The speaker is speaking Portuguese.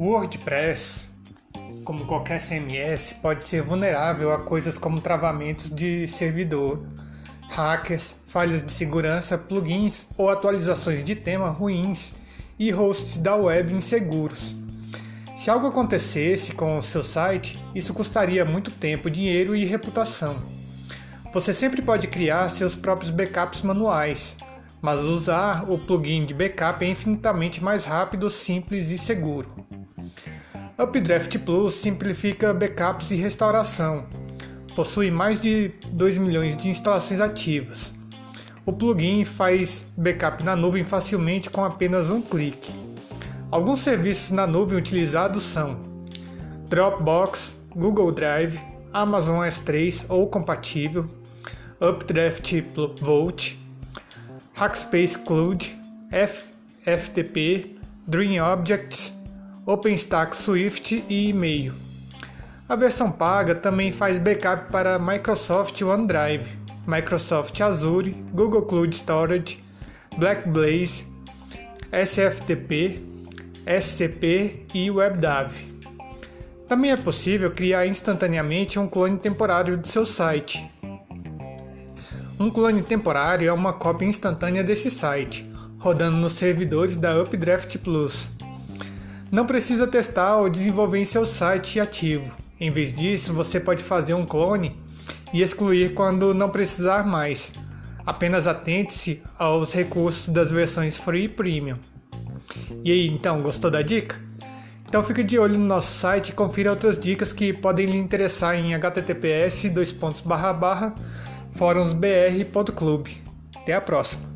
O WordPress, como qualquer CMS, pode ser vulnerável a coisas como travamentos de servidor, hackers, falhas de segurança, plugins ou atualizações de tema ruins e hosts da web inseguros. Se algo acontecesse com o seu site, isso custaria muito tempo, dinheiro e reputação. Você sempre pode criar seus próprios backups manuais, mas usar o plugin de backup é infinitamente mais rápido, simples e seguro. Updraft Plus simplifica backups e restauração. Possui mais de 2 milhões de instalações ativas. O plugin faz backup na nuvem facilmente com apenas um clique. Alguns serviços na nuvem utilizados são Dropbox, Google Drive, Amazon S3 ou compatível, Updraft Vault, Hackspace Cloud, FTP, DreamObjects, OpenStack Swift e e-mail. A versão paga também faz backup para Microsoft OneDrive, Microsoft Azure, Google Cloud Storage, Blackblaze, SFTP, SCP e WebDAV. Também é possível criar instantaneamente um clone temporário do seu site. Um clone temporário é uma cópia instantânea desse site, rodando nos servidores da Updraft Plus. Não precisa testar ou desenvolver em seu site ativo. Em vez disso, você pode fazer um clone e excluir quando não precisar mais. Apenas atente-se aos recursos das versões Free e Premium. E aí, então, gostou da dica? Então fique de olho no nosso site e confira outras dicas que podem lhe interessar em https fórumsbr.club. Até a próxima!